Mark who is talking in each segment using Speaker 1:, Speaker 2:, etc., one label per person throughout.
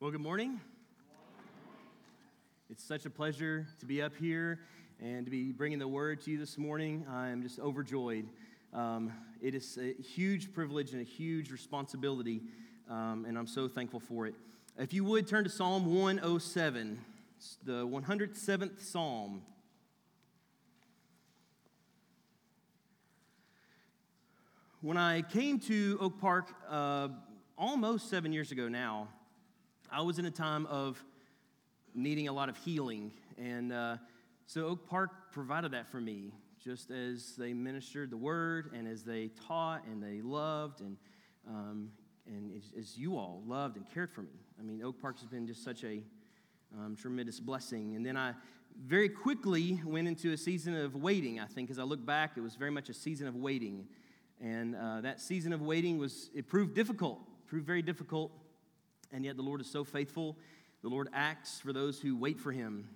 Speaker 1: Well, good morning. It's such a pleasure to be up here and to be bringing the word to you this morning. I'm just overjoyed. Um, it is a huge privilege and a huge responsibility, um, and I'm so thankful for it. If you would turn to Psalm 107, the 107th Psalm. When I came to Oak Park uh, almost seven years ago now, I was in a time of needing a lot of healing. And uh, so Oak Park provided that for me, just as they ministered the word and as they taught and they loved and, um, and as, you all loved and cared for me. I mean, Oak Park has been just such a um, tremendous blessing. And then I very quickly went into a season of waiting, I think. As I look back, it was very much a season of waiting. And uh, that season of waiting was, it proved difficult, proved very difficult and yet the Lord is so faithful. The Lord acts for those who wait for him.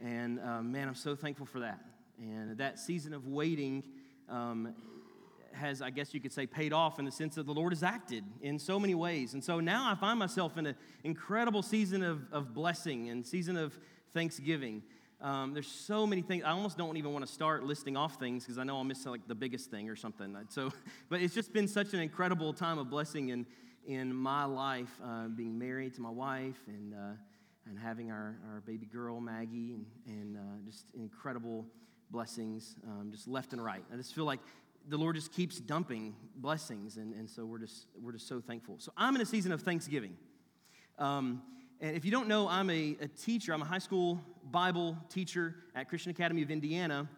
Speaker 1: And uh, man, I'm so thankful for that. And that season of waiting um, has, I guess you could say, paid off in the sense that the Lord has acted in so many ways. And so now I find myself in an incredible season of, of blessing and season of thanksgiving. Um, there's so many things. I almost don't even want to start listing off things because I know I'll miss like the biggest thing or something. So, but it's just been such an incredible time of blessing and in my life, uh, being married to my wife and, uh, and having our, our baby girl, Maggie, and, and uh, just incredible blessings, um, just left and right. I just feel like the Lord just keeps dumping blessings, and, and so we're just, we're just so thankful. So I'm in a season of Thanksgiving. Um, and if you don't know, I'm a, a teacher. I'm a high school Bible teacher at Christian Academy of Indiana.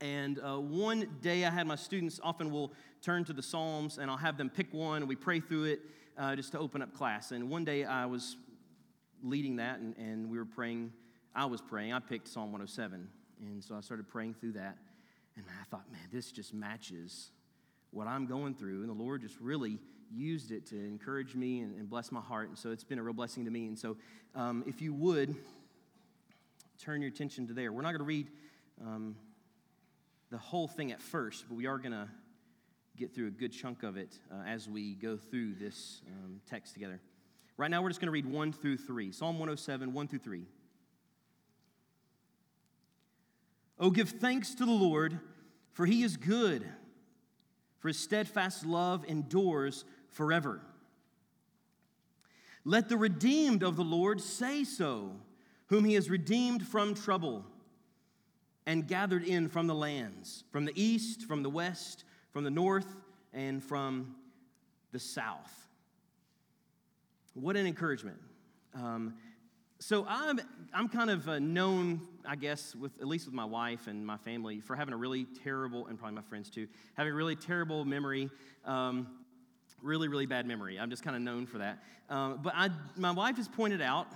Speaker 1: And uh, one day I had my students often will turn to the Psalms and I'll have them pick one and we pray through it uh, just to open up class. And one day I was leading that and, and we were praying. I was praying. I picked Psalm 107. And so I started praying through that. And I thought, man, this just matches what I'm going through. And the Lord just really used it to encourage me and, and bless my heart. And so it's been a real blessing to me. And so um, if you would turn your attention to there, we're not going to read. Um, the whole thing at first, but we are going to get through a good chunk of it uh, as we go through this um, text together. Right now, we're just going to read 1 through 3. Psalm 107, 1 through 3. Oh, give thanks to the Lord, for he is good, for his steadfast love endures forever. Let the redeemed of the Lord say so, whom he has redeemed from trouble and gathered in from the lands, from the east, from the west, from the north, and from the south. What an encouragement. Um, so I'm, I'm kind of uh, known, I guess, with at least with my wife and my family, for having a really terrible, and probably my friends too, having a really terrible memory. Um, really, really bad memory. I'm just kind of known for that. Um, but I, my wife has pointed out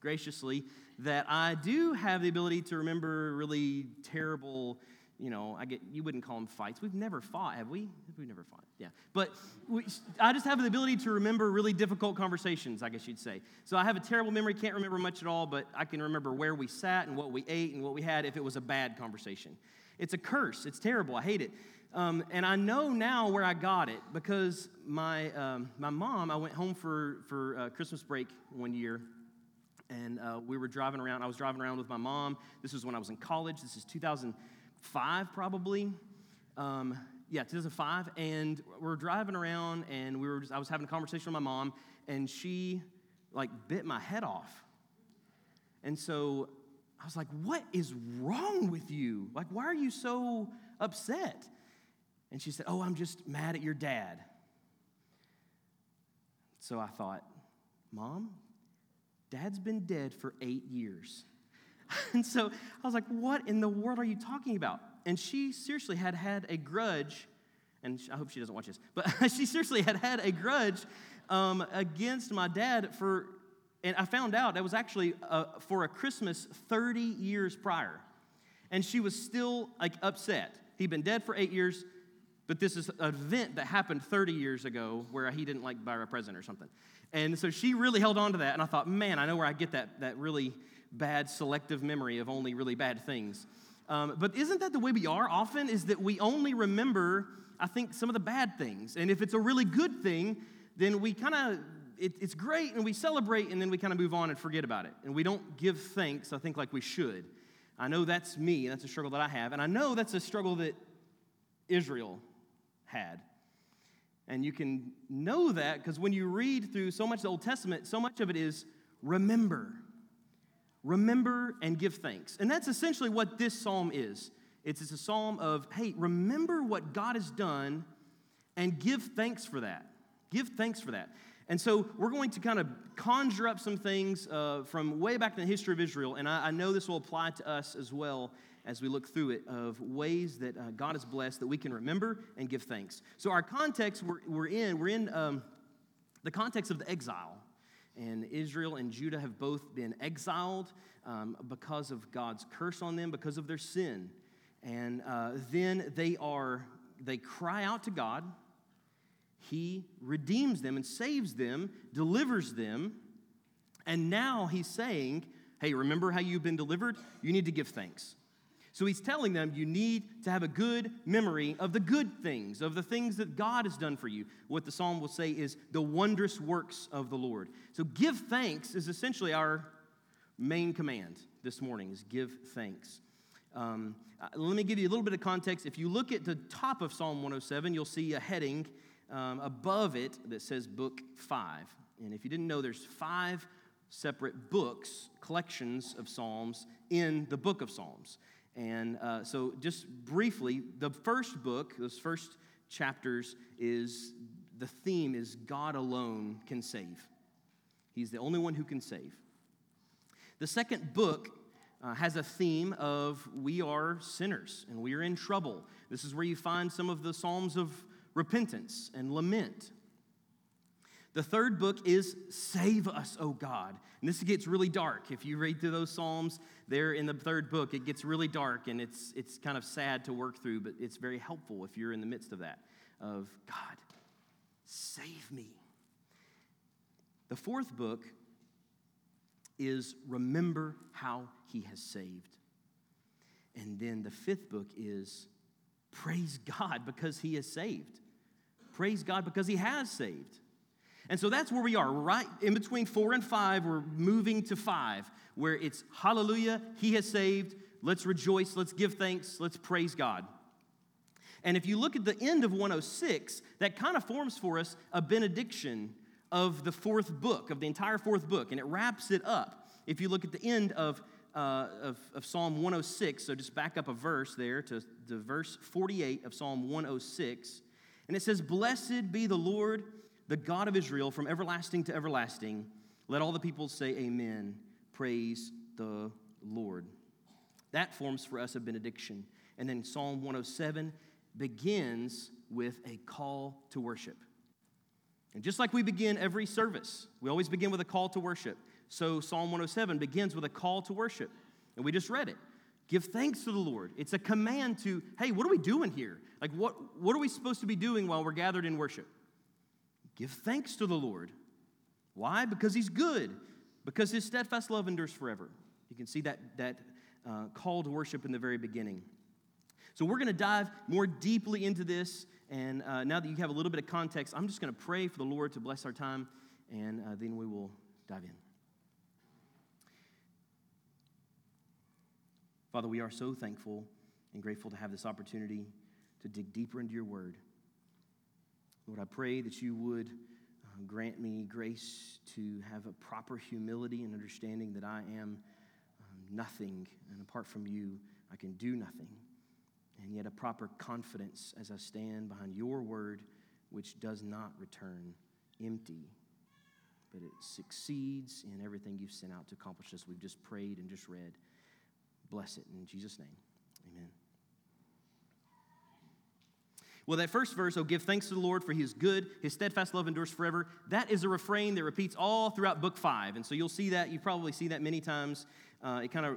Speaker 1: graciously that I do have the ability to remember really terrible, you know, I get, you wouldn't call them fights. We've never fought, have we? We've never fought, yeah. But we, I just have the ability to remember really difficult conversations, I guess you'd say. So I have a terrible memory, can't remember much at all, but I can remember where we sat and what we ate and what we had if it was a bad conversation. It's a curse, it's terrible, I hate it. Um, and I know now where I got it because my, um, my mom, I went home for, for uh, Christmas break one year and uh, we were driving around. I was driving around with my mom. This was when I was in college. This is 2005, probably. Um, yeah, 2005. And we are driving around, and we were. Just, I was having a conversation with my mom, and she like bit my head off. And so I was like, "What is wrong with you? Like, why are you so upset?" And she said, "Oh, I'm just mad at your dad." So I thought, Mom, Dad's been dead for eight years. and so I was like, What in the world are you talking about? And she seriously had had a grudge, and I hope she doesn't watch this, but she seriously had had a grudge um, against my dad for, and I found out that was actually uh, for a Christmas 30 years prior. And she was still like upset. He'd been dead for eight years, but this is an event that happened 30 years ago where he didn't like buy her a present or something. And so she really held on to that. And I thought, man, I know where I get that, that really bad selective memory of only really bad things. Um, but isn't that the way we are often? Is that we only remember, I think, some of the bad things. And if it's a really good thing, then we kind of, it, it's great and we celebrate and then we kind of move on and forget about it. And we don't give thanks, I think, like we should. I know that's me, and that's a struggle that I have. And I know that's a struggle that Israel had. And you can know that because when you read through so much of the Old Testament, so much of it is remember. Remember and give thanks. And that's essentially what this psalm is. It's, it's a psalm of, hey, remember what God has done and give thanks for that. Give thanks for that. And so we're going to kind of conjure up some things uh, from way back in the history of Israel, and I, I, know this will apply to us as well as we look through it of ways that uh, God has blessed that we can remember and give thanks. So our context we're, we're in, we're in um, the context of the exile. And Israel and Judah have both been exiled um, because of God's curse on them, because of their sin. And uh, then they are, they cry out to God he redeems them and saves them, delivers them. And now he's saying, hey, remember how you've been delivered? You need to give thanks. So he's telling them you need to have a good memory of the good things, of the things that God has done for you. What the psalm will say is the wondrous works of the Lord. So give thanks is essentially our main command this morning is give thanks. Um, uh, let me give you a little bit of context. If you look at the top of Psalm 107, you'll see a heading um, above it that says Book 5. And if you didn't know, there's five separate books, collections of Psalms in the book of Psalms. And uh, so, just briefly, the first book, those first chapters, is the theme is God alone can save. He's the only one who can save. The second book uh, has a theme of we are sinners and we are in trouble. This is where you find some of the Psalms of repentance and lament. The third book is Save Us, O God. And this gets really dark. If you read through those Psalms there in the third book, it gets really dark and it's, it's kind of sad to work through, but it's very helpful if you're in the midst of that, of God, save me. The fourth book is Remember How He Has Saved. And then the fifth book is Praise God because He has saved. Praise God because He has saved. And so that's where we are, right in between four and five. We're moving to five, where it's hallelujah, He has saved. Let's rejoice, let's give thanks, let's praise God. And if you look at the end of 106, that kind of forms for us a benediction of the fourth book, of the entire fourth book, and it wraps it up. If you look at the end of, uh, of, of, Psalm 106, so just back up a verse there to, to verse 48 of Psalm 106, and it says, Blessed be the Lord, the God of Israel, from everlasting to everlasting. Let all the people say, Amen. Praise the Lord. That forms for us a benediction. And then Psalm 107 begins with a call to worship. And just like we begin every service, we always begin with a call to worship. So Psalm 107 begins with a call to worship. And we just read it. Give thanks to the Lord. It's a command to, hey, what are we doing here? Like, what, what are we supposed to be doing while we're gathered in worship? Give thanks to the Lord. Why? Because He's good, because His steadfast love endures forever. You can see that, that uh, call to worship in the very beginning. So, we're going to dive more deeply into this. And uh, now that you have a little bit of context, I'm just going to pray for the Lord to bless our time, and uh, then we will dive in. Father, we are so thankful and grateful to have this opportunity to dig deeper into your word. Lord, I pray that you would uh, grant me grace to have a proper humility and understanding that I am um, nothing, and apart from you, I can do nothing. And yet, a proper confidence as I stand behind your word, which does not return empty, but it succeeds in everything you've sent out to accomplish as we've just prayed and just read. Bless it in Jesus' name. Amen. Well, that first verse, oh, give thanks to the Lord for he is good, his steadfast love endures forever, that is a refrain that repeats all throughout book five. And so you'll see that, you probably see that many times. Uh, it kind of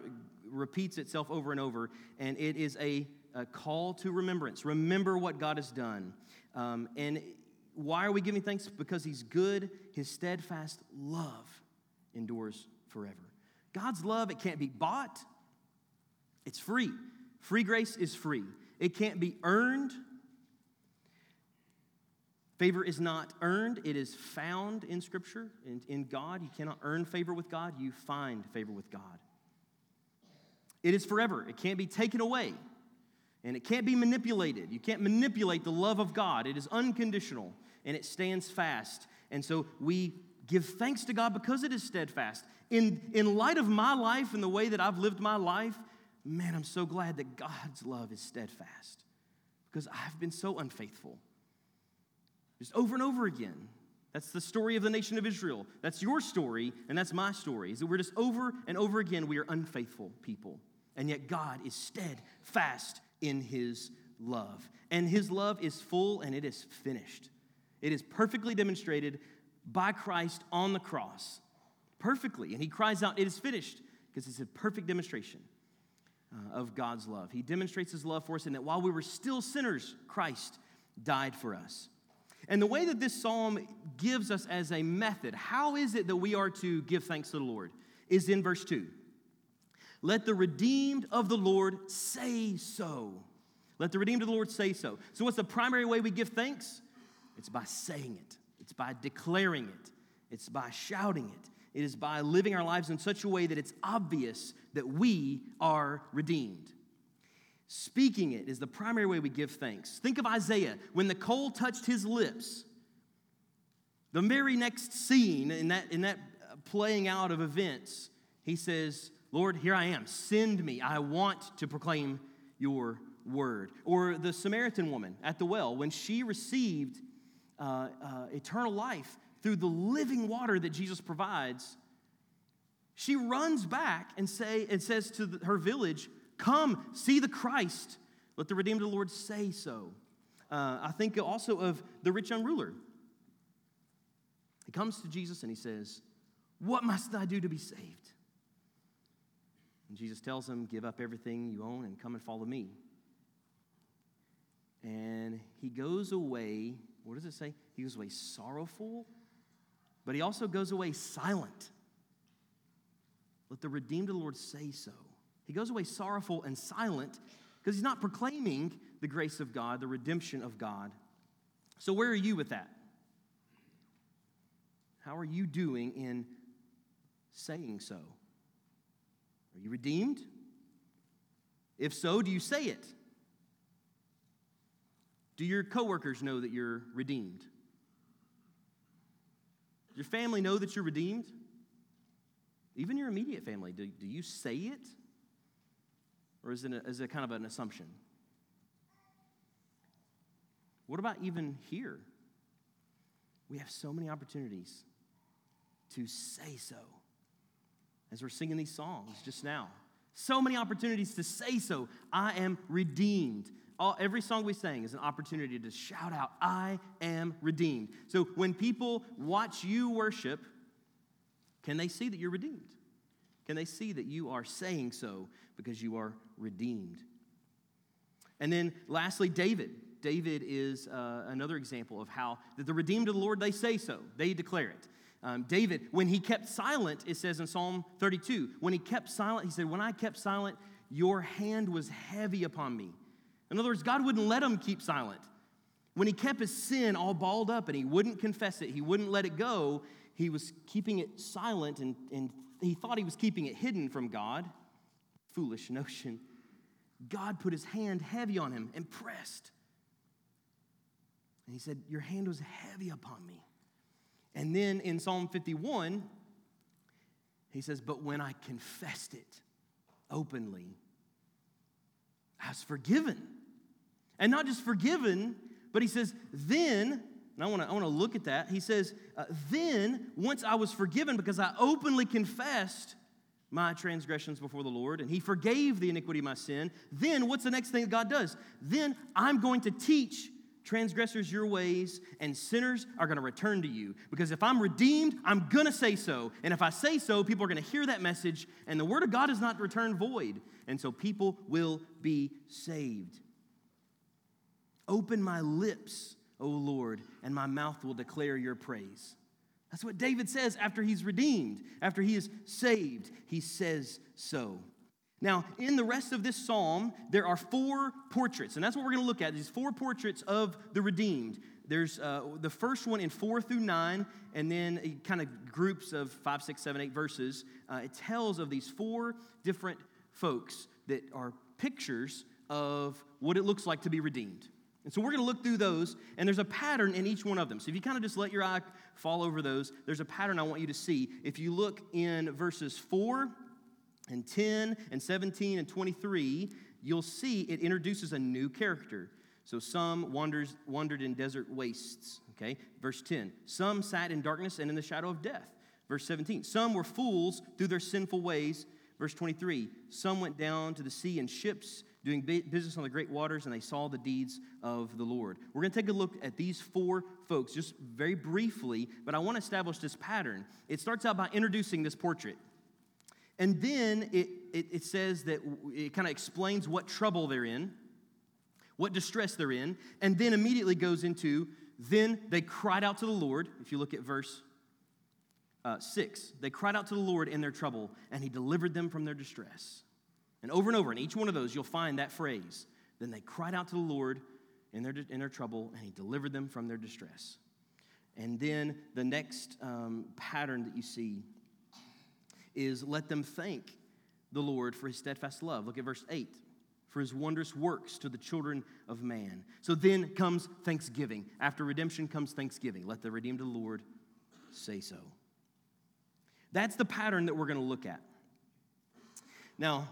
Speaker 1: repeats itself over and over. And it is a, a, call to remembrance. Remember what God has done. Um, and why are we giving thanks? Because he's good, his steadfast love endures forever. God's love, it can't be bought, it's free. Free grace is free. It can't be earned. Favor is not earned, it is found in Scripture, in, in God. You cannot earn favor with God, you find favor with God. It is forever, it can't be taken away, and it can't be manipulated. You can't manipulate the love of God, it is unconditional, and it stands fast. And so we give thanks to God because it is steadfast. In, in light of my life and the way that I've lived my life, man, I'm so glad that God's love is steadfast because I've been so unfaithful. Just over and over again. That's the story of the nation of Israel. That's your story, and that's my story. Is that we're just over and over again, we are unfaithful people. And yet God is steadfast in his love. And his love is full and it is finished. It is perfectly demonstrated by Christ on the cross. Perfectly. And he cries out, It is finished, because it's a perfect demonstration uh, of God's love. He demonstrates his love for us in that while we were still sinners, Christ died for us. And the way that this psalm gives us as a method, how is it that we are to give thanks to the Lord, is in verse 2. Let the redeemed of the Lord say so. Let the redeemed of the Lord say so. So, what's the primary way we give thanks? It's by saying it, it's by declaring it, it's by shouting it, it is by living our lives in such a way that it's obvious that we are redeemed. Speaking it is the primary way we give thanks. Think of Isaiah when the coal touched his lips. The very next scene in that, in that playing out of events, he says, Lord, here I am. Send me. I want to proclaim your word. Or the Samaritan woman at the well, when she received uh, uh, eternal life through the living water that Jesus provides, she runs back and, say, and says to the, her village, Come, see the Christ. Let the redeemed of the Lord say so. Uh, I think also of the rich young ruler. He comes to Jesus and he says, What must I do to be saved? And Jesus tells him, Give up everything you own and come and follow me. And he goes away, what does it say? He goes away sorrowful, but he also goes away silent. Let the redeemed of the Lord say so. He goes away sorrowful and silent because he's not proclaiming the grace of God, the redemption of God. So, where are you with that? How are you doing in saying so? Are you redeemed? If so, do you say it? Do your coworkers know that you're redeemed? Does your family know that you're redeemed? Even your immediate family, do, do you say it? Or is it, a, is it kind of an assumption? What about even here? We have so many opportunities to say so as we're singing these songs just now. So many opportunities to say so. I am redeemed. All, every song we sang is an opportunity to shout out, I am redeemed. So when people watch you worship, can they see that you're redeemed? Can they see that you are saying so because you are redeemed? And then lastly, David. David is uh, another example of how the redeemed of the Lord, they say so, they declare it. Um, David, when he kept silent, it says in Psalm 32, when he kept silent, he said, When I kept silent, your hand was heavy upon me. In other words, God wouldn't let him keep silent. When he kept his sin all balled up and he wouldn't confess it, he wouldn't let it go, he was keeping it silent and, and he thought he was keeping it hidden from God. Foolish notion. God put his hand heavy on him and pressed. And he said, Your hand was heavy upon me. And then in Psalm 51, he says, But when I confessed it openly, I was forgiven. And not just forgiven, but he says, Then and I want to I wanna look at that. He says, uh, Then, once I was forgiven because I openly confessed my transgressions before the Lord, and He forgave the iniquity of my sin, then what's the next thing God does? Then I'm going to teach transgressors your ways, and sinners are going to return to you. Because if I'm redeemed, I'm going to say so. And if I say so, people are going to hear that message, and the word of God is not returned void. And so people will be saved. Open my lips O Lord, and my mouth will declare your praise. That's what David says after he's redeemed, after he is saved. He says so. Now, in the rest of this psalm, there are four portraits, and that's what we're going to look at these four portraits of the redeemed. There's uh, the first one in four through nine, and then kind of groups of five, six, seven, eight verses. Uh, it tells of these four different folks that are pictures of what it looks like to be redeemed. And so we're going to look through those, and there's a pattern in each one of them. So if you kind of just let your eye fall over those, there's a pattern I want you to see. If you look in verses 4 and 10 and 17 and 23, you'll see it introduces a new character. So some wanders, wandered in desert wastes. Okay, verse 10. Some sat in darkness and in the shadow of death. Verse 17. Some were fools through their sinful ways. Verse 23. Some went down to the sea in ships, doing business on the great waters, and they saw the deeds of the Lord. We're going to take a look at these four folks just very briefly, but I want to establish this pattern. It starts out by introducing this portrait. And then it, it, it says that it kind of explains what trouble they're in what distress they're in, and then immediately goes into, then they cried out to the Lord. If you look at verse uh, 6, they cried out to the Lord in their trouble, and he delivered them from their distress. And over and over, in each one of those, you'll find that phrase. Then they cried out to the Lord in their, in their trouble, and he delivered them from their distress. And then the next um, pattern that you see is let them thank the Lord for his steadfast love. Look at verse 8 for his wondrous works to the children of man. So then comes thanksgiving. After redemption comes thanksgiving. Let the redeemed of the Lord say so. That's the pattern that we're going to look at. Now,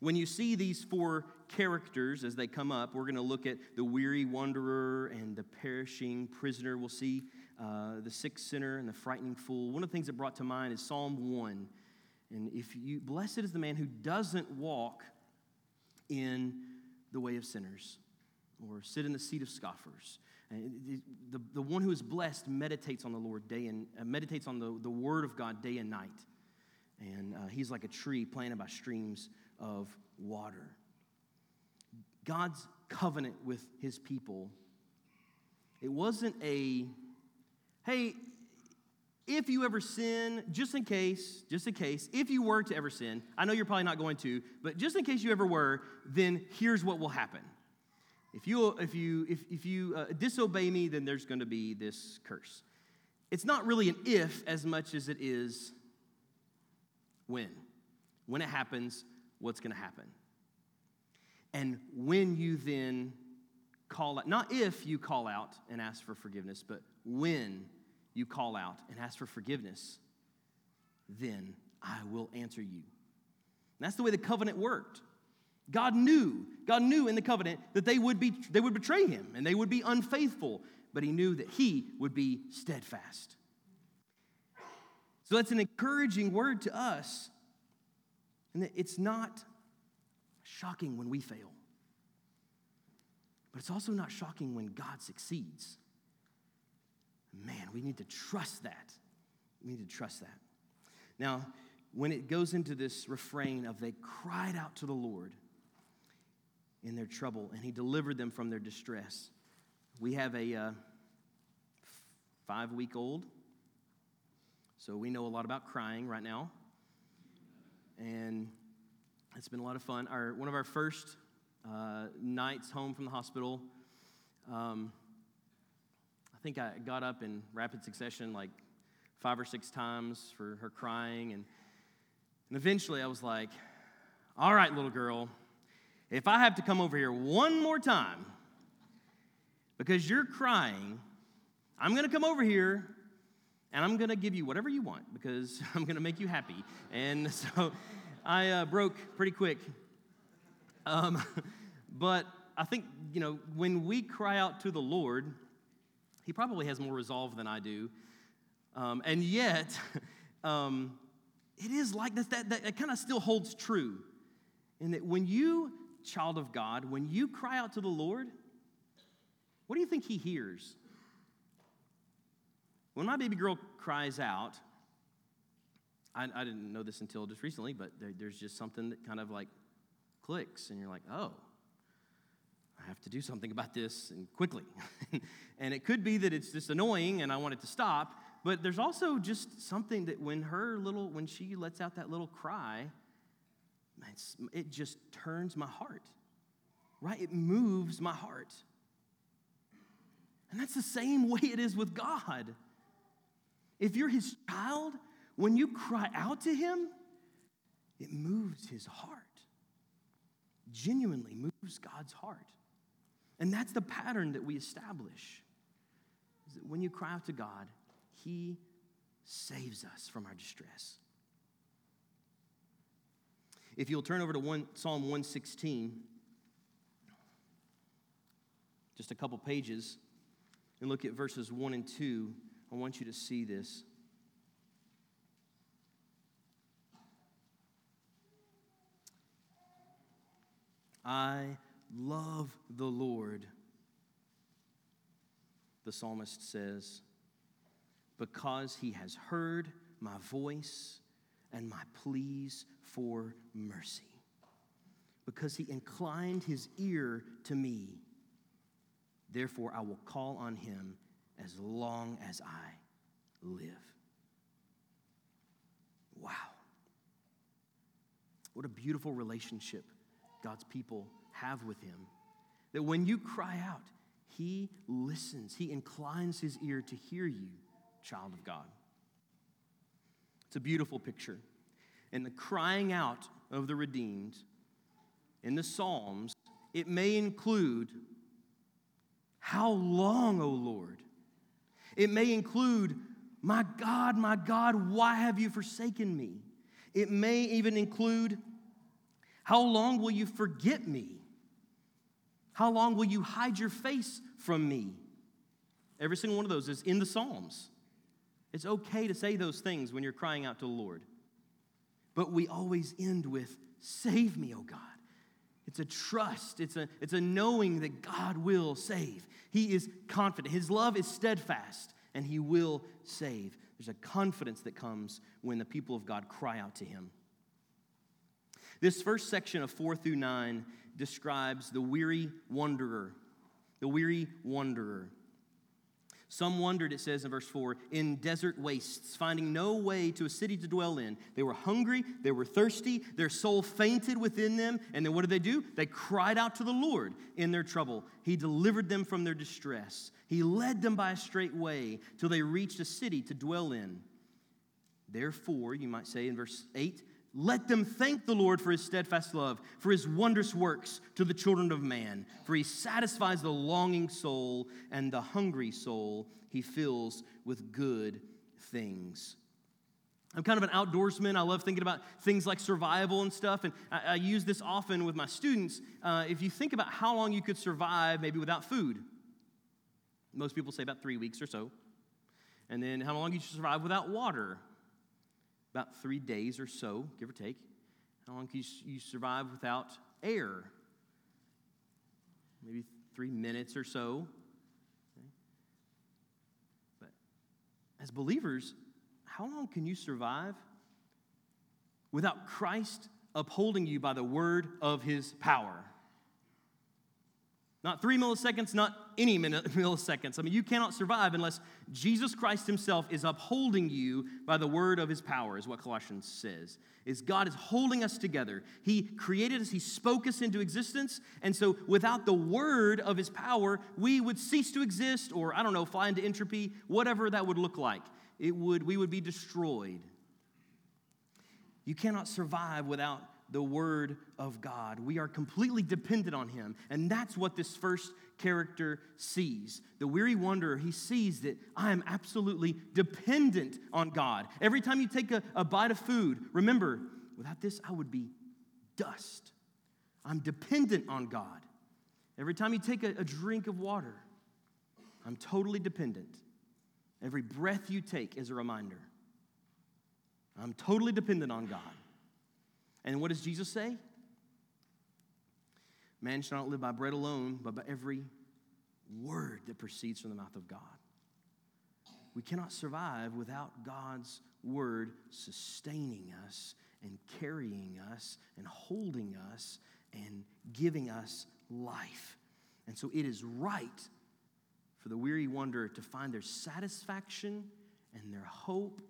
Speaker 1: when you see these four characters as they come up, we're going to look at the weary wanderer and the perishing prisoner. We'll see uh, the sick sinner and the frightening fool. One of the things that brought to mind is Psalm 1 and if you, blessed is the man who doesn't walk in the way of sinners or sit in the seat of scoffers. And the, the one who is blessed meditates on the Lord day and uh, meditates on the, the word of God day and night. And uh, he's like a tree planted by streams of water. God's covenant with his people, it wasn't a, hey, if you ever sin, just in case, just in case, if you were to ever sin, I know you're probably not going to, but just in case you ever were, then here's what will happen. If you, if you, if, if you uh, disobey me, then there's going to be this curse. It's not really an if as much as it is when. When it happens, what's going to happen? And when you then call out, not if you call out and ask for forgiveness, but when you call out and ask for forgiveness, then I will answer you. And that's the way the covenant worked. God knew, God knew in the covenant that they would, be, they would betray him and they would be unfaithful, but he knew that he would be steadfast. So that's an encouraging word to us. And it's not shocking when we fail, but it's also not shocking when God succeeds. Man, we need to trust that. We need to trust that. Now, when it goes into this refrain of they cried out to the Lord in their trouble and he delivered them from their distress, we have a uh, five week old. So we know a lot about crying right now. And it's been a lot of fun. Our, one of our first uh, nights home from the hospital, um, I think I got up in rapid succession like five or six times for her crying. And, and eventually I was like, all right, little girl, if I have to come over here one more time because you're crying, I'm going to come over here and I'm going to give you whatever you want because I'm going to make you happy. And so I uh, broke pretty quick. Um, but I think, you know, when we cry out to the Lord, he probably has more resolve than I do. Um, and yet, um, it is like that, that it kind of still holds true. In that when you, child of God, when you cry out to the Lord, what do you think He hears? When my baby girl cries out, I, I didn't know this until just recently, but there, there's just something that kind of like clicks, and you're like, oh, I have to do something about this and quickly. and it could be that it's just annoying and I want it to stop, but there's also just something that when her little, when she lets out that little cry, it just turns my heart, right? It moves my heart. And that's the same way it is with God. If you're his child, when you cry out to him, it moves his heart. Genuinely moves God's heart. And that's the pattern that we establish. Is that when you cry out to God, he saves us from our distress. If you'll turn over to one, Psalm 116, just a couple pages, and look at verses 1 and 2, I want you to see this. I love the Lord, the psalmist says, because he has heard my voice and my pleas for mercy. Because he inclined his ear to me. Therefore, I will call on him as long as I live. Wow. What a beautiful relationship God's people have with him. That when you cry out, he listens, he inclines his ear to hear you, child of God. It's a beautiful picture. And the crying out of the redeemed in the Psalms, it may include, How long, O Lord? It may include, My God, my God, why have you forsaken me? It may even include, How long will you forget me? How long will you hide your face from me? Every single one of those is in the Psalms. It's okay to say those things when you're crying out to the Lord. But we always end with, Save me, O God. It's a trust, it's a, it's a knowing that God will save. He is confident, His love is steadfast, and He will save. There's a confidence that comes when the people of God cry out to Him. This first section of 4 through 9 describes the weary wanderer. The weary wanderer. Some wandered, it says in verse 4, in desert wastes, finding no way to a city to dwell in. They were hungry, they were thirsty, their soul fainted within them. And then what did they do? They cried out to the Lord in their trouble. He delivered them from their distress. He led them by a straight way till they reached a city to dwell in. Therefore, you might say in verse 8, let them thank the Lord for his steadfast love, for his wondrous works to the children of man. For he satisfies the longing soul, and the hungry soul he fills with good things. I'm kind of an outdoorsman. I love thinking about things like survival and stuff, and I, I use this often with my students. Uh, if you think about how long you could survive maybe without food, most people say about three weeks or so. And then how long you survive without water, about three days or so, give or take. How long can you, survive without air? Maybe three minutes or so. Okay. But as believers, how long can you survive without Christ upholding you by the word of his power? Not three milliseconds, not any milliseconds. I mean, you cannot survive unless Jesus Christ himself is upholding you by the word of his power, is what Colossians says. Is God is holding us together. He created us, he spoke us into existence, and so without the word of his power, we would cease to exist, or I don't know, fly into entropy, whatever that would look like. It would, we would be destroyed. You cannot survive without the Word of God. We are completely dependent on Him. And that's what this first character sees. The weary wanderer, he sees that I am absolutely dependent on God. Every time you take a, a bite of food, remember, without this, I would be dust. I'm dependent on God. Every time you take a, a drink of water, I'm totally dependent. Every breath you take is a reminder. I'm totally dependent on God. And what does Jesus say? Man shall not live by bread alone, but by every word that proceeds from the mouth of God. We cannot survive without God's word sustaining us and carrying us and holding us and giving us life. And so it is right for the weary wanderer to find their satisfaction and their hope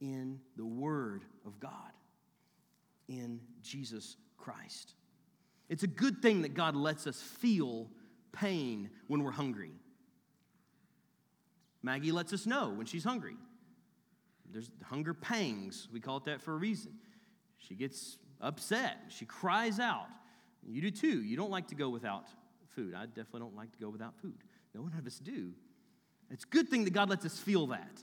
Speaker 1: in the word of God in Jesus Christ. It's a good thing that God lets us feel pain when we're hungry. Maggie lets us know when she's hungry. There's hunger pangs. We call it that for a reason. She gets upset. She cries out. You do too. You don't like to go without food. I definitely don't like to go without food. No one of us do. It's a good thing that God lets us feel that.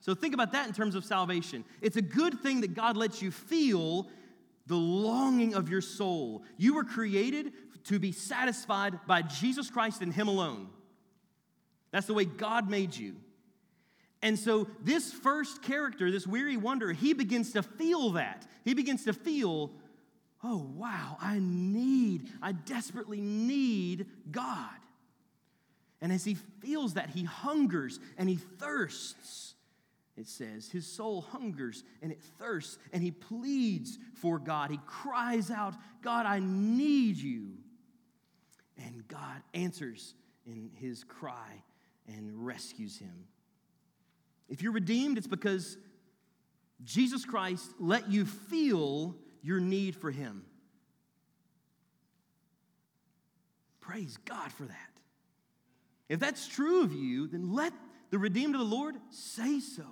Speaker 1: So think about that in terms of salvation. It's a good thing that God lets you feel the longing of your soul. You were created to be satisfied by Jesus Christ and Him alone. That's the way God made you. And so, this first character, this weary wanderer, he begins to feel that. He begins to feel, oh, wow, I need, I desperately need God. And as he feels that, he hungers and he thirsts. It says, his soul hungers and it thirsts and he pleads for God. He cries out, God, I need you. And God answers in his cry and rescues him. If you're redeemed, it's because Jesus Christ let you feel your need for him. Praise God for that. If that's true of you, then let the redeemed of the Lord say so.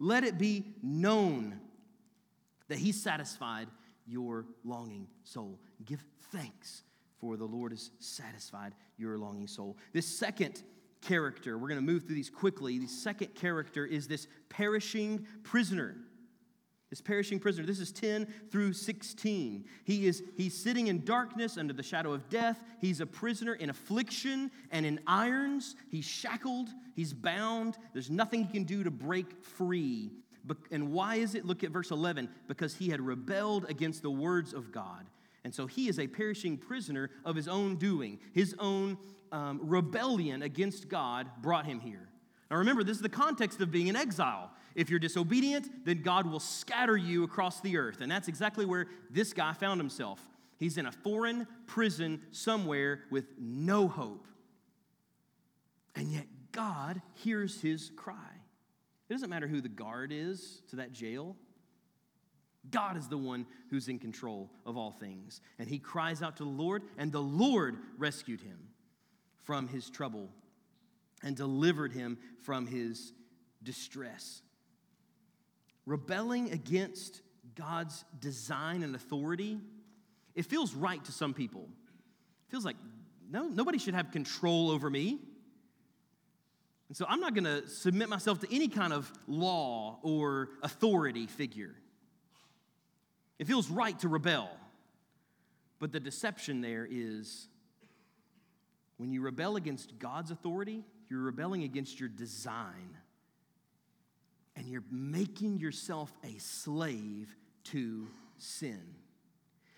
Speaker 1: Let it be known that he satisfied your longing soul. Give thanks for the Lord has satisfied your longing soul. This second character, we're going to move through these quickly. The second character is this perishing prisoner. This perishing prisoner. This is 10 through 16. He is he's sitting in darkness under the shadow of death. He's a prisoner in affliction and in irons. He's shackled, he's bound. There's nothing he can do to break free. And why is it? Look at verse 11. Because he had rebelled against the words of God. And so he is a perishing prisoner of his own doing. His own um, rebellion against God brought him here. Now remember, this is the context of being in exile. If you're disobedient, then God will scatter you across the earth. And that's exactly where this guy found himself. He's in a foreign prison somewhere with no hope. And yet God hears his cry. It doesn't matter who the guard is to that jail. God is the one who's in control of all things. And he cries out to the Lord, and the Lord rescued him from his trouble and delivered him from his distress. Rebelling against God's design and authority, it feels right to some people. It feels like no, nobody should have control over me. And so I'm not going to submit myself to any kind of law or authority figure. It feels right to rebel. But the deception there is when you rebel against God's authority, you're rebelling against your design. And you're making yourself a slave to sin.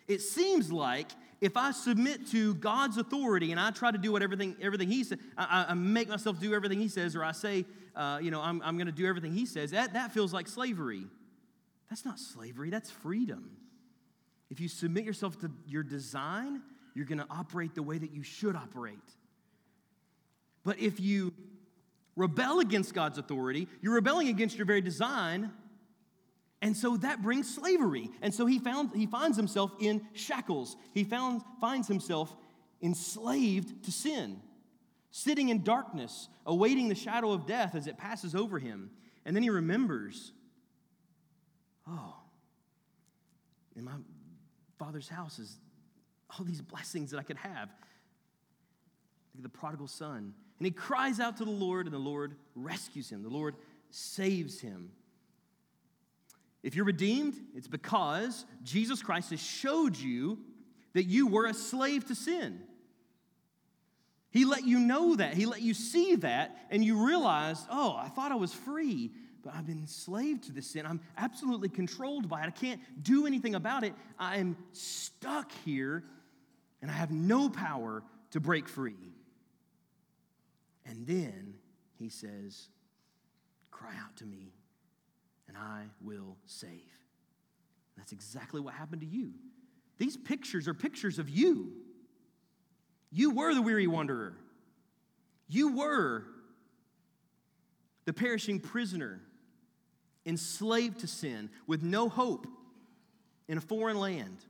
Speaker 1: It seems like if I submit to God's authority and I try to do what everything, everything He says, I, I, make myself do everything He says, or I say, uh, you know, I'm, I'm going to do everything He says, that, that feels like slavery. That's not slavery, that's freedom. If you submit yourself to your design, you're going to operate the way that you should operate. But if you rebel against God's authority, you're rebelling against your very design, and so that brings slavery. And so he found he finds himself in shackles. He found finds himself enslaved to sin, sitting in darkness, awaiting the shadow of death as it passes over him. And then he remembers, oh, in my father's house is all these blessings that I could have. The prodigal son. And he cries out to the Lord, and the Lord rescues him. The Lord saves him. If you're redeemed, it's because Jesus Christ has showed you that you were a slave to sin. He let you know that. He let you see that, and you realized, oh, I thought I was free, but I've been enslaved to this sin. I'm absolutely controlled by it. I can't do anything about it. I am stuck here, and I have no power to break free. And then he says, Cry out to me, and I will save. That's exactly what happened to you. These pictures are pictures of you. You were the weary wanderer. You were the perishing prisoner enslaved to sin, with no hope in a foreign land.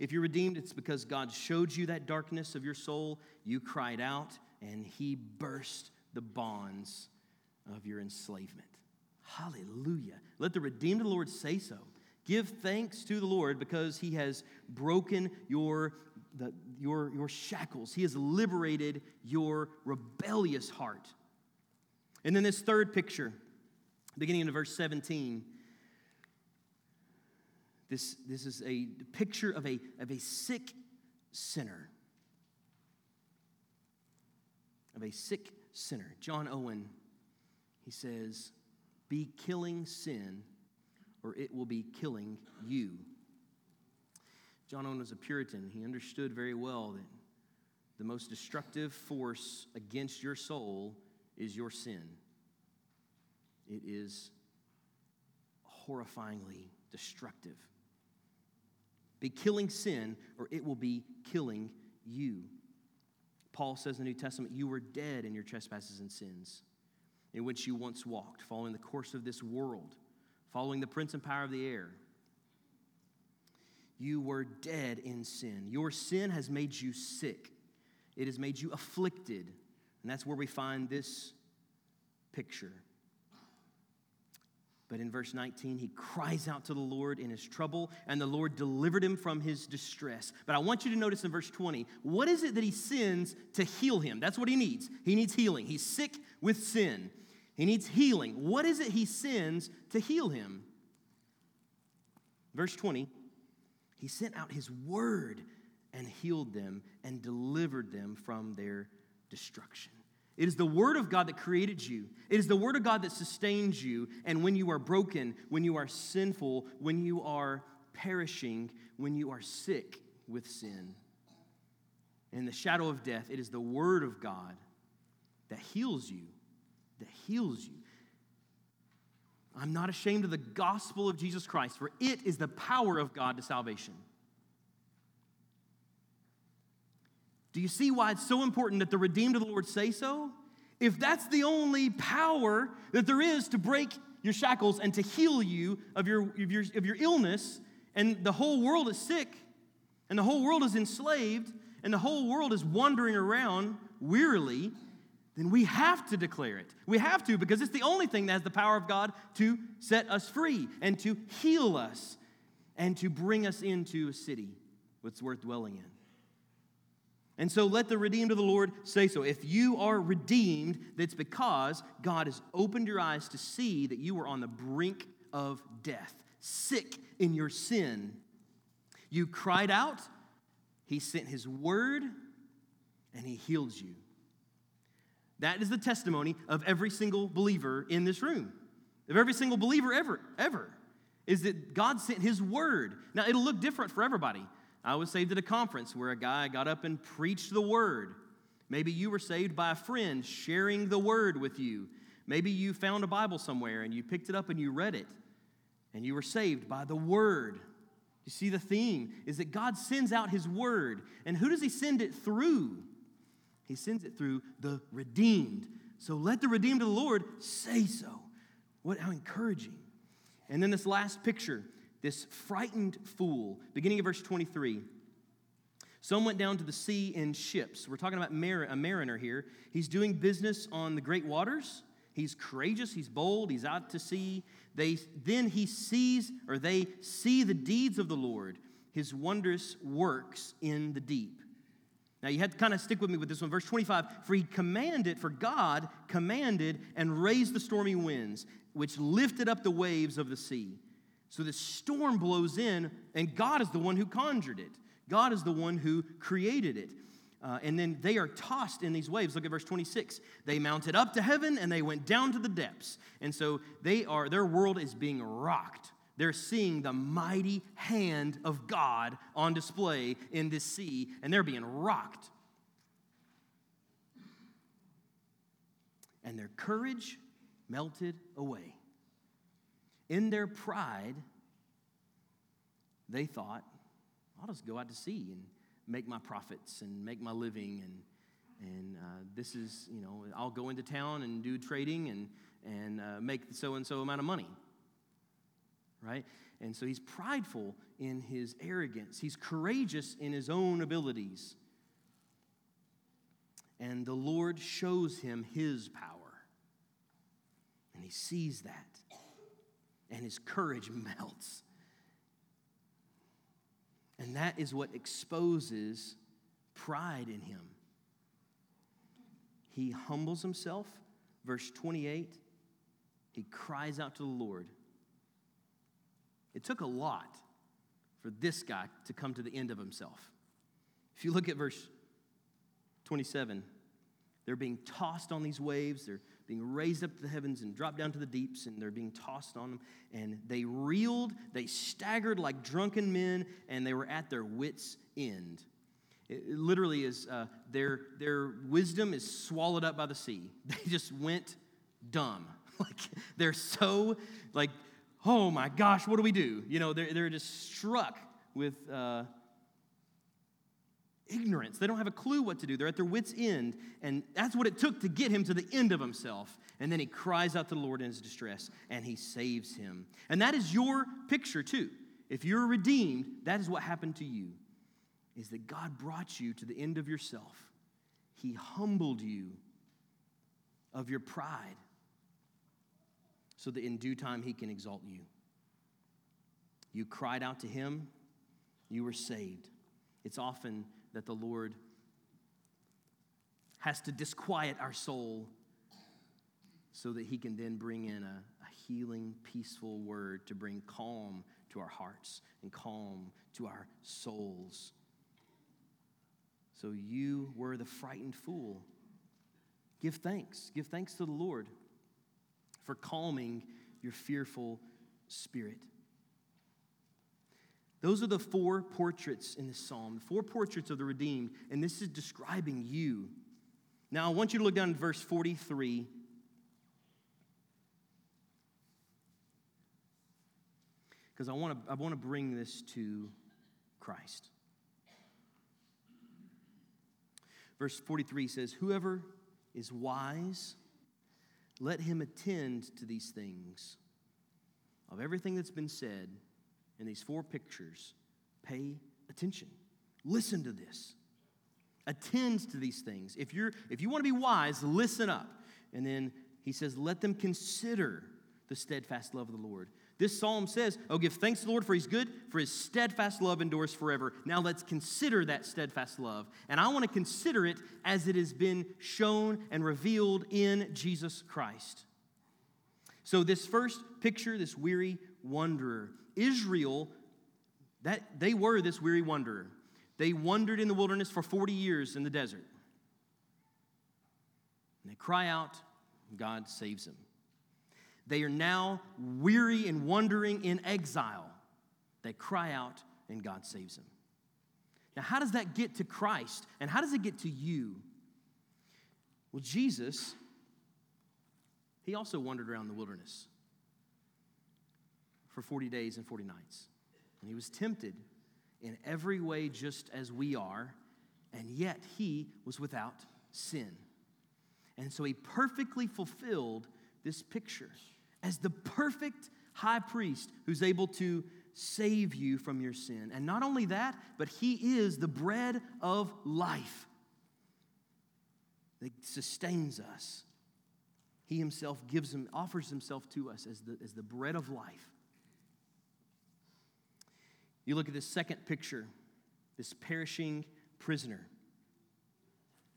Speaker 1: If you're redeemed, it's because God showed you that darkness of your soul. You cried out, and He burst the bonds of your enslavement. Hallelujah. Let the redeemed of the Lord say so. Give thanks to the Lord because he has broken your, the, your, your shackles. He has liberated your rebellious heart. And then this third picture, beginning in verse 17. This, this is a picture of a, of a sick sinner. Of a sick sinner. John Owen, he says, Be killing sin, or it will be killing you. John Owen was a Puritan. He understood very well that the most destructive force against your soul is your sin. It is horrifyingly destructive. Be killing sin, or it will be killing you. Paul says in the New Testament, You were dead in your trespasses and sins, in which you once walked, following the course of this world, following the prince and power of the air. You were dead in sin. Your sin has made you sick, it has made you afflicted. And that's where we find this picture. But in verse 19, he cries out to the Lord in his trouble, and the Lord delivered him from his distress. But I want you to notice in verse 20, what is it that he sins to heal him? That's what he needs. He needs healing. He's sick with sin. He needs healing. What is it he sends to heal him? Verse 20, he sent out his word and healed them and delivered them from their destruction. It is the Word of God that created you. It is the Word of God that sustains you. And when you are broken, when you are sinful, when you are perishing, when you are sick with sin, in the shadow of death, it is the Word of God that heals you, that heals you. I'm not ashamed of the gospel of Jesus Christ, for it is the power of God to salvation. Do you see why it's so important that the redeemed of the Lord say so? If that's the only power that there is to break your shackles and to heal you of your, of your, of your illness, and the whole world is sick, and the whole world is enslaved, and the whole world is wandering around wearily, then we have to declare it. We have to because it's the only thing that has the power of God to set us free and to heal us and to bring us into a city that's worth dwelling in. And so let the redeemed of the Lord say so. If you are redeemed, that's because God has opened your eyes to see that you were on the brink of death, sick in your sin. You cried out, He sent His word, and He healed you. That is the testimony of every single believer in this room, of every single believer ever, ever, is that God sent His word. Now, it'll look different for everybody. I was saved at a conference where a guy got up and preached the word. Maybe you were saved by a friend sharing the word with you. Maybe you found a Bible somewhere and you picked it up and you read it and you were saved by the word. You see, the theme is that God sends out his word. And who does he send it through? He sends it through the redeemed. So let the redeemed of the Lord say so. What how encouraging. And then this last picture this frightened fool, beginning of verse 23. Some went down to the sea in ships. We're talking about mar- a mariner here. He's doing business on the great waters. He's courageous, he's bold, he's out to sea. They, then he sees, or they see the deeds of the Lord, his wondrous works in the deep. Now you had to kind of stick with me with this one. Verse 25 For he commanded, for God commanded and raised the stormy winds, which lifted up the waves of the sea. So the storm blows in, and God is the one who conjured it. God is the one who created it. Uh, and then they are tossed in these waves. Look at verse 26. They mounted up to heaven and they went down to the depths. And so they are, their world is being rocked. They're seeing the mighty hand of God on display in this sea, and they're being rocked. And their courage melted away. In their pride, they thought, I'll just go out to sea and make my profits and make my living. And, and uh, this is, you know, I'll go into town and do trading and, and uh, make so and so amount of money. Right? And so he's prideful in his arrogance, he's courageous in his own abilities. and the Lord shows him his power. And he sees that, and his courage melts. And that is what exposes pride in him. He humbles himself. Verse 28, he cries out to the Lord. It took a lot for this guy to come to the end of himself. If you look at verse 27, they're being tossed on these waves, they're being raised up to the heavens and dropped down to the deeps, and they're being tossed on them. And they reeled, they staggered like drunken men, and they were at their wits' end. It literally is uh, their, their wisdom is swallowed up by the sea. They just went dumb. Like they're so like, oh my gosh, what do we do? You know, they're, they're just struck with uh, ignorance. They don't have a clue what to do. They're at their wits' end. And that's what it took to get him to the end of himself. And then he cries out to the Lord in his distress and he saves him. And that is your picture, too. If you're redeemed, that is what happened to you. Is that God brought you to the end of yourself. He humbled you of your pride so that in due time he can exalt you. You cried out to him, you were saved. It's often that the Lord has to disquiet our soul so that he can then bring in a, a, healing, peaceful word to bring calm to our hearts and calm to our souls. So you were the frightened fool. Give thanks. Give thanks to the Lord for calming your fearful spirit. Those are the four portraits in this psalm, the four portraits of the redeemed, and this is describing you. Now, I want you to look down at verse 43. Because I want to I want to bring this to Christ. Verse 43 says, Whoever is wise, let him attend to these things. Of everything that's been said, in these four pictures, pay attention. Listen to this. Attend to these things. If, you're, if you want to be wise, listen up. And then he says, let them consider the steadfast love of the Lord. This psalm says, Oh, give thanks to the Lord for he's good, for his steadfast love endures forever. Now let's consider that steadfast love. And I want to consider it as it has been shown and revealed in Jesus Christ. So, this first picture, this weary wanderer, Israel, that they were this weary wanderer. They wandered in the wilderness for 40 years in the desert. And they cry out, God saves them. They are now weary and wandering in exile. They cry out, and God saves them. Now, how does that get to Christ? And how does it get to you? Well, Jesus, he also wandered around the wilderness for 40 days and 40 nights. And he was tempted in every way just as we are, and yet he was without sin. And so he perfectly fulfilled this picture as the perfect high priest who's able to save you from your sin. And not only that, but he is the bread of life that sustains us. He himself gives him, offers himself to us as the, as the bread of life. You look at this second picture, this perishing prisoner.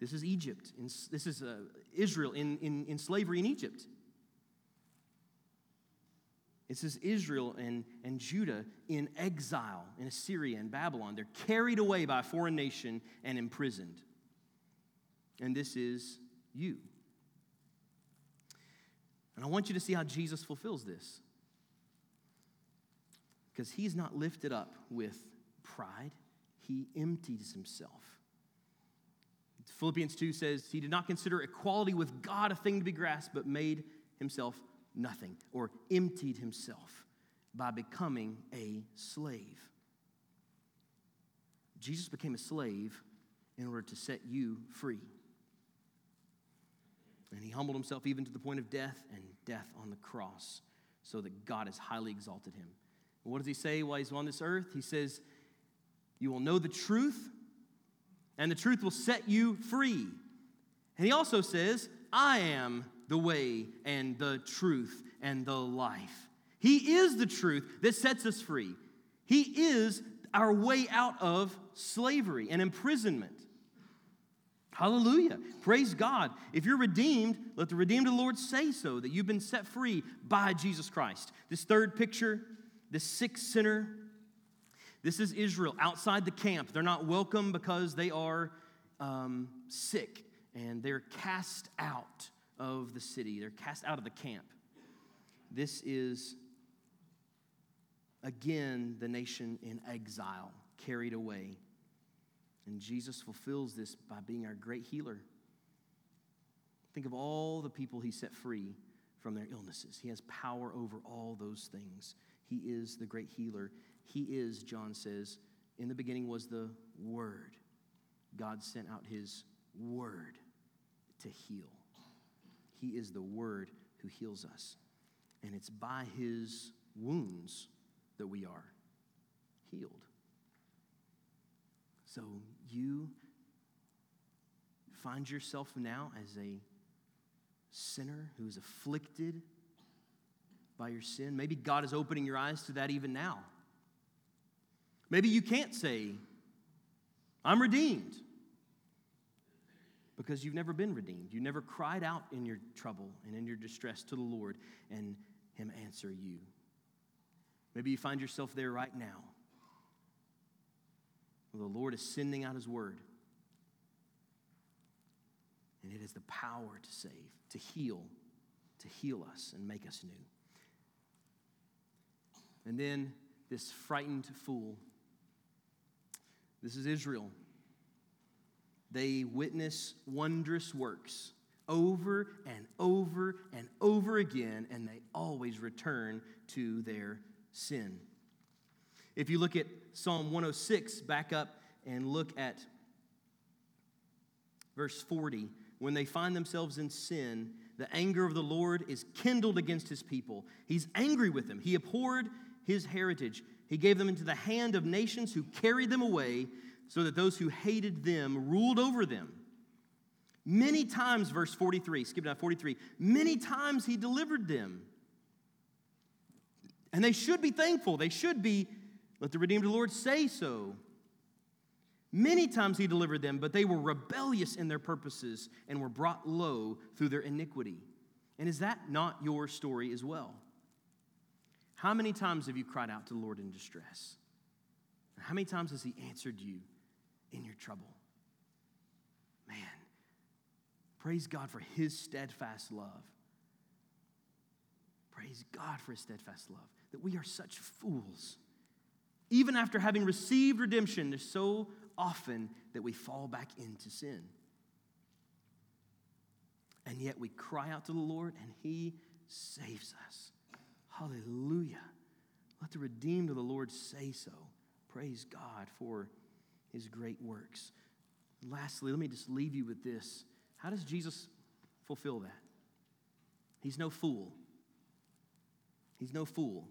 Speaker 1: This is Egypt. This is uh, Israel in, in, in slavery in Egypt. It says Israel and, and Judah in exile in Assyria and Babylon. They're carried away by a foreign nation and imprisoned. And this is you. And I want you to see how Jesus fulfills this because he's not lifted up with pride, he empties himself. Philippians 2 says, He did not consider equality with God a thing to be grasped, but made himself nothing, or emptied himself by becoming a slave. Jesus became a slave in order to set you free. And he humbled himself even to the point of death and death on the cross so that God has highly exalted him. What does he say while he's on this earth? He says, You will know the truth, and the truth will set you free. And he also says, I am the way and the truth and the life. He is the truth that sets us free. He is our way out of slavery and imprisonment. Hallelujah. Praise God. If you're redeemed, let the redeemed of the Lord say so, that you've been set free by Jesus Christ. This third picture, this sick sinner, this is Israel outside the camp. They're not welcome because they are um, sick and they're cast out of the city, they're cast out of the camp. This is, again, the nation in exile, carried away. And Jesus fulfills this by being our great healer. Think of all the people he set free from their illnesses. He has power over all those things. He is the great healer. He is, John says, in the beginning was the Word. God sent out His Word to heal. He is the Word who heals us. And it's by His wounds that we are healed. So you find yourself now as a sinner who is afflicted by your sin. Maybe God is opening your eyes to that even now. Maybe you can't say, I'm redeemed because you've never been redeemed. You never cried out in your trouble and in your distress to the Lord and Him answer you. Maybe you find yourself there right now. Well, the Lord is sending out His word, and it has the power to save, to heal, to heal us and make us new. And then this frightened fool. This is Israel. They witness wondrous works over and over and over again, and they always return to their sin. If you look at Psalm 106, back up and look at verse 40. When they find themselves in sin, the anger of the Lord is kindled against his people. He's angry with them. He abhorred his heritage. He gave them into the hand of nations who carried them away so that those who hated them ruled over them. Many times, verse 43, skip down 43, many times he delivered them. And they should be thankful. They should be, let the redeemed Lord say so. Many times he delivered them, but they were rebellious in their purposes and were brought low through their iniquity. And is that not your story as well? How many times have you cried out to the Lord in distress? How many times has he answered you in your trouble. Man, praise God for his steadfast love. Praise God for his steadfast love. That we are such fools. Even after having received redemption, there's so often that we fall back into sin. And yet we cry out to the Lord and he saves us. Hallelujah. Let the redeemed of the Lord say so. Praise God for his great works. Lastly, let me just leave you with this. How does Jesus fulfill that? He's no fool. He's no fool.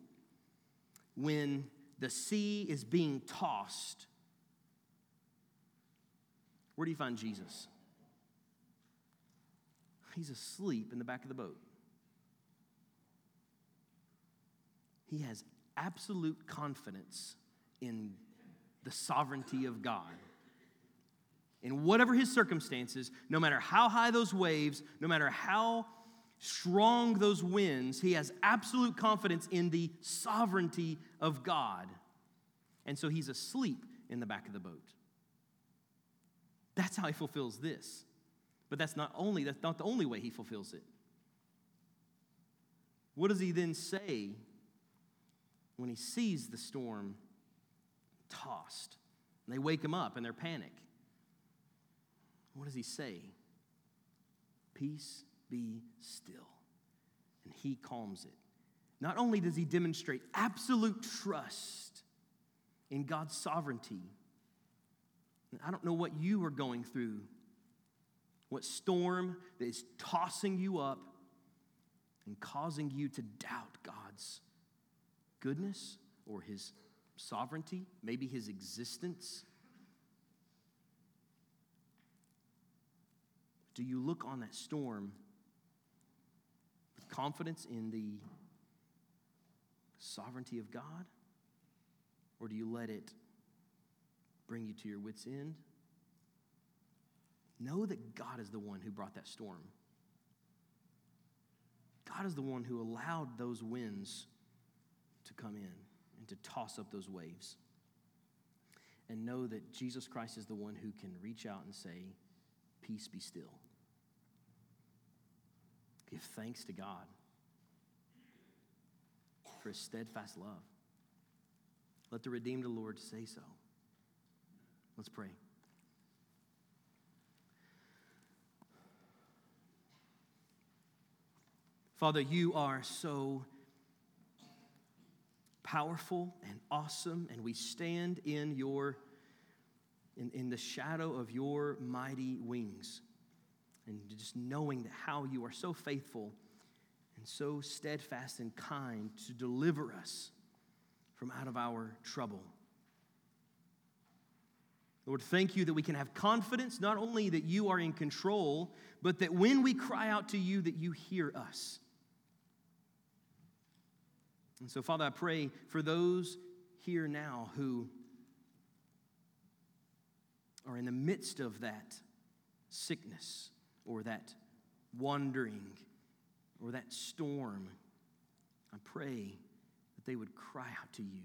Speaker 1: When the sea is being tossed, where do you find Jesus? He's asleep in the back of the boat. He has absolute confidence in the sovereignty of God. In whatever his circumstances, no matter how high those waves, no matter how strong those winds, he has absolute confidence in the sovereignty of God. And so he's asleep in the back of the boat. That's how he fulfills this. But that's not only that's not the only way he fulfills it. What does he then say when he sees the storm tossed. And they wake him up and they're panic. What does he say? Peace be still. And he calms it. Not only does he demonstrate absolute trust in God's sovereignty, I don't know what you are going through, what storm that is tossing you up and causing you to doubt God's goodness or his sovereignty, maybe his existence. Do you look on that storm with confidence in the sovereignty of God? Or do you let it bring you to your wits' end? Know that God is the one who brought that storm. God is the one who allowed those winds to come in and to toss up those waves. And know that Jesus Christ is the one who can reach out and say, Peace be still. Give thanks to God for his steadfast love. Let the redeemed of the Lord say so. Let's pray. Father, you are so powerful and awesome, and we stand in your in, in the shadow of your mighty wings. And just knowing that how you are so faithful and so steadfast and kind to deliver us from out of our trouble. Lord, thank you that we can have confidence not only that you are in control, but that when we cry out to you, that you hear us. And so, Father, I pray for those here now who are in the midst of that sickness or that wandering or that storm. I pray that they would cry out to you.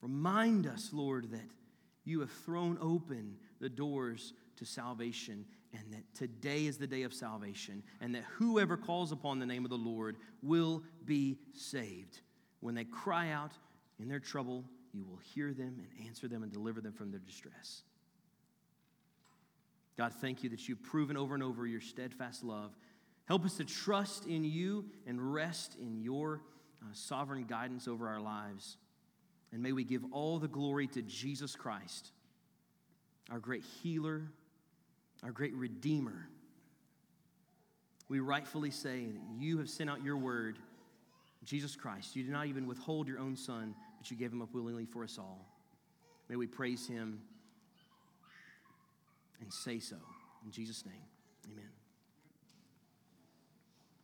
Speaker 1: Remind us, Lord, that you have thrown open the doors to salvation and that today is the day of salvation, and that whoever calls upon the name of the Lord will be saved. When they cry out in their trouble, you will hear them and answer them and deliver them from their distress. God, thank you that you've proven over and over your steadfast love. Help us to trust in you and rest in your uh, sovereign guidance over our lives. And may we give all the glory to Jesus Christ, our great healer, our great Redeemer. We rightfully say that you have sent out your word, Jesus Christ. You did not even withhold your own Son, but you gave him up willingly for us all. May we praise him and say so. In Jesus' name, amen.